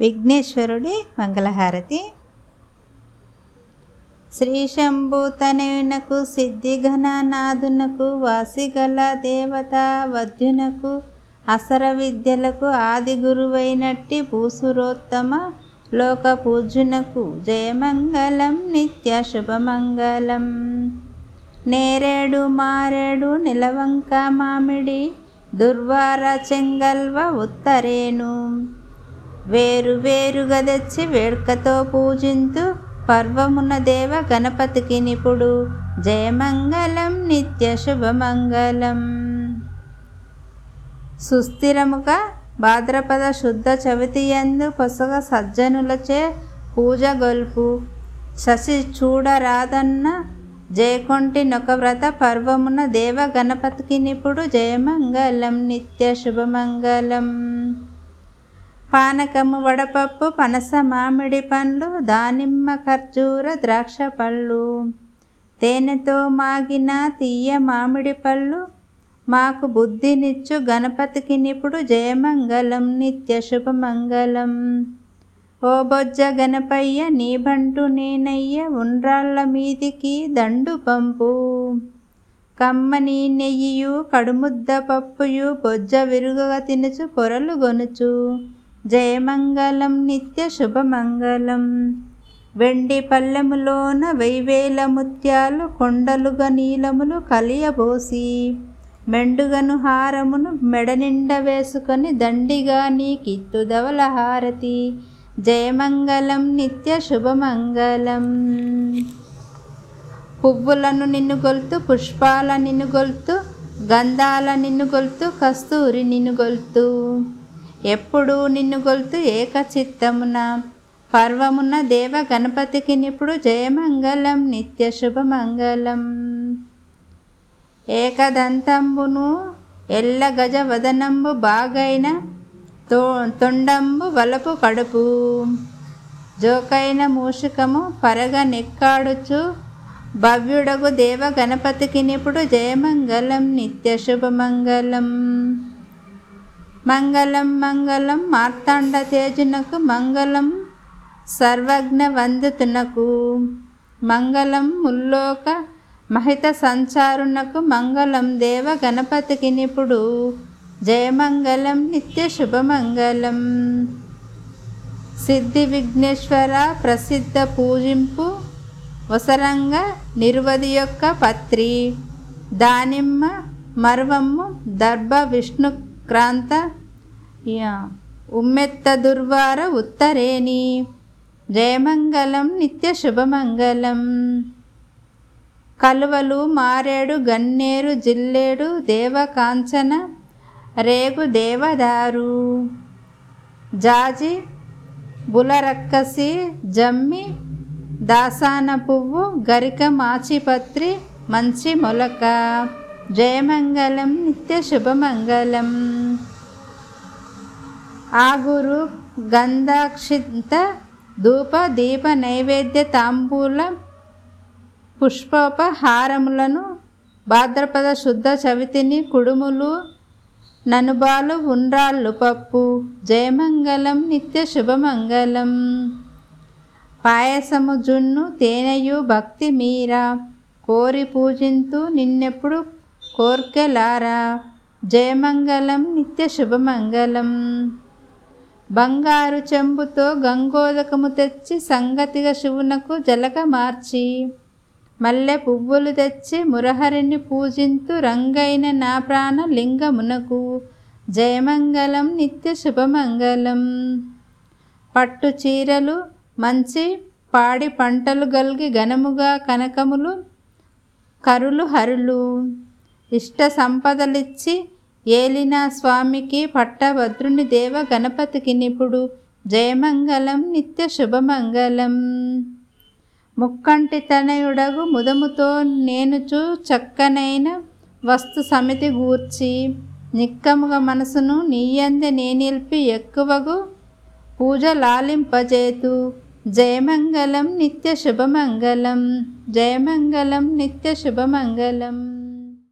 విఘ్నేశ్వరుడి మంగళహారతి. శ్రీ శంభూతనయునకు సిద్ధిఘననాథునకు వాసిగల దేవత వద్యునకు అసర విద్యలకు ఆది గురువైనట్టి భూసురోత్తమ లోక పూజునకు జయమంగళం నిత్య శుభమంగళం. నేరేడు మారేడు నిలవంక మామిడి దుర్వార చెంగల్వ ఉత్తరేను వేరు వేరుగా తెచ్చి వేడుకతో పూజింతు పర్వమున దేవ గణపతికి నిపుడు. జయమంగళం నిత్య శుభమంగళం. సుస్థిరముగా భాద్రపద శుద్ధ చవితి ఎందు పొసగ సజ్జనులచే పూజ గొల్పు. శశి చూడరాదన్న జయకొంటి నొక వ్రత పర్వమున దేవ గణపతికి నిపుడు. జయమంగళం నిత్య శుభమంగళం. పానకము వడపప్పు పనస మామిడి పండ్లు దానిమ్మ ఖర్జూర ద్రాక్ష పళ్ళు. తేనెతో మాగిన తీయ మామిడి పళ్ళు. మాకు బుద్ధినిచ్చు గణపతికి నిపుడు జయమంగళం నిత్య శుభమంగళం. ఓ బొజ్జ గణపయ్య నీ బంటు నేనయ్య ఉండ్రాళ్ళ మీదికి దండు పంపు. కమ్మని నెయ్యియు కడుముద్ద పప్పుయు బొజ్జ విరుగగా తినుచు పొరలు గొనుచు. జయమంగళం నిత్య శుభమంగళం. వెండి పల్లెములోన వైవేల ముత్యాలు కొండలుగా నీలములు కలియబోసి మెండుగను హారమును మెడ నిండ వేసుకొని దండిగా నీకిత్తుదవల హారతి జయమంగళం నిత్య శుభమంగళం. పువ్వులను నిన్ను గొల్తు పుష్పాల నిన్ను గొల్తు గంధాల నిన్ను గొల్తు కస్తూరి నిన్ను గొల్తు. ఎప్పుడు నిన్ను గొలుతు ఏకచిత్తమున. పర్వమున దేవ గణపతికి నిప్పుడు జయమంగళం నిత్య శుభమంగళం. ఏకదంతంబును ఎల్ల గజ వదనంబు బాగైన తో తొండంబు వలపు కడుపు. జోకైన మూషికము పరగ నెక్కాడుచు భవ్యుడగు దేవ గణపతికి నిపుడు జయమంగళం నిత్య శుభమంగళం. మంగళం మంగళం మార్తాండ తేజునకు మంగళం సర్వజ్ఞ వందితునకు మంగళం ముల్లోక మహిత సంచారునకు మంగళం దేవ గణపతికి నిపుడు. జయమంగళం నిత్య శుభమంగళం సిద్ధి విఘ్నేశ్వర ప్రసిద్ధ పూజింపు వసరంగ నిర్వధి యొక్క పత్రి. దానిమ్మ మర్వమ్ము దర్భ విష్ణుక్రాంత ఉమ్మెత్త దుర్వార ఉత్తరేణి జయమంగళం నిత్య శుభమంగళం. కలువలు మారేడు గన్నేరు జిల్లేడు దేవకాంచన రేగు దేవదారు. జాజి బులరక్కసి జమ్మి దాసాన పువ్వు గరిక మాచిపత్రి మంచి మొలక. జయమంగళం నిత్య శుభమంగళం. ఆగురు గంధాక్షిత ధూప దీప నైవేద్య తాంబూల పుష్పోపహారములను భాద్రపద శుద్ధ చవితిని కుడుములు ననుబాలు ఉండ్రాళ్ళు పప్పు జయమంగళం నిత్య శుభమంగళం. పాయసము జున్ను తేనెయు భక్తి మీరా కోరి పూజింతు నిన్నెప్పుడు కోర్కెలారా జయమంగళం నిత్య శుభమంగళం. బంగారు చెంబుతో గంగోదకము తెచ్చి సంగతిగా శివునకు జలక మార్చి. మల్లె పువ్వులు తెచ్చి మురహరిని పూజింతు రంగైన నా ప్రాణ లింగమునకు. జయమంగళం నిత్య శుభమంగళం. పట్టు చీరలు మంచి పాడి పంటలు గలిగి ఘనముగా కనకములు కరులు హరులు. ఇష్ట సంపదలిచ్చి ఏలిన స్వామికి పట్టభద్రుని దేవ గణపతికి నిపుడు. జయమంగళం నిత్య శుభమంగళం. ముక్కంటి తనయుడగు ముదముతో నేనుచు చక్కనైన వస్తు సమితి గూర్చి. నిక్కముగా మనసును నీయందే నేనిల్పి ఎక్కువగు పూజ లాలింపజేతు జయమంగళం నిత్య శుభమంగళం. జయమంగళం నిత్య శుభమంగళం.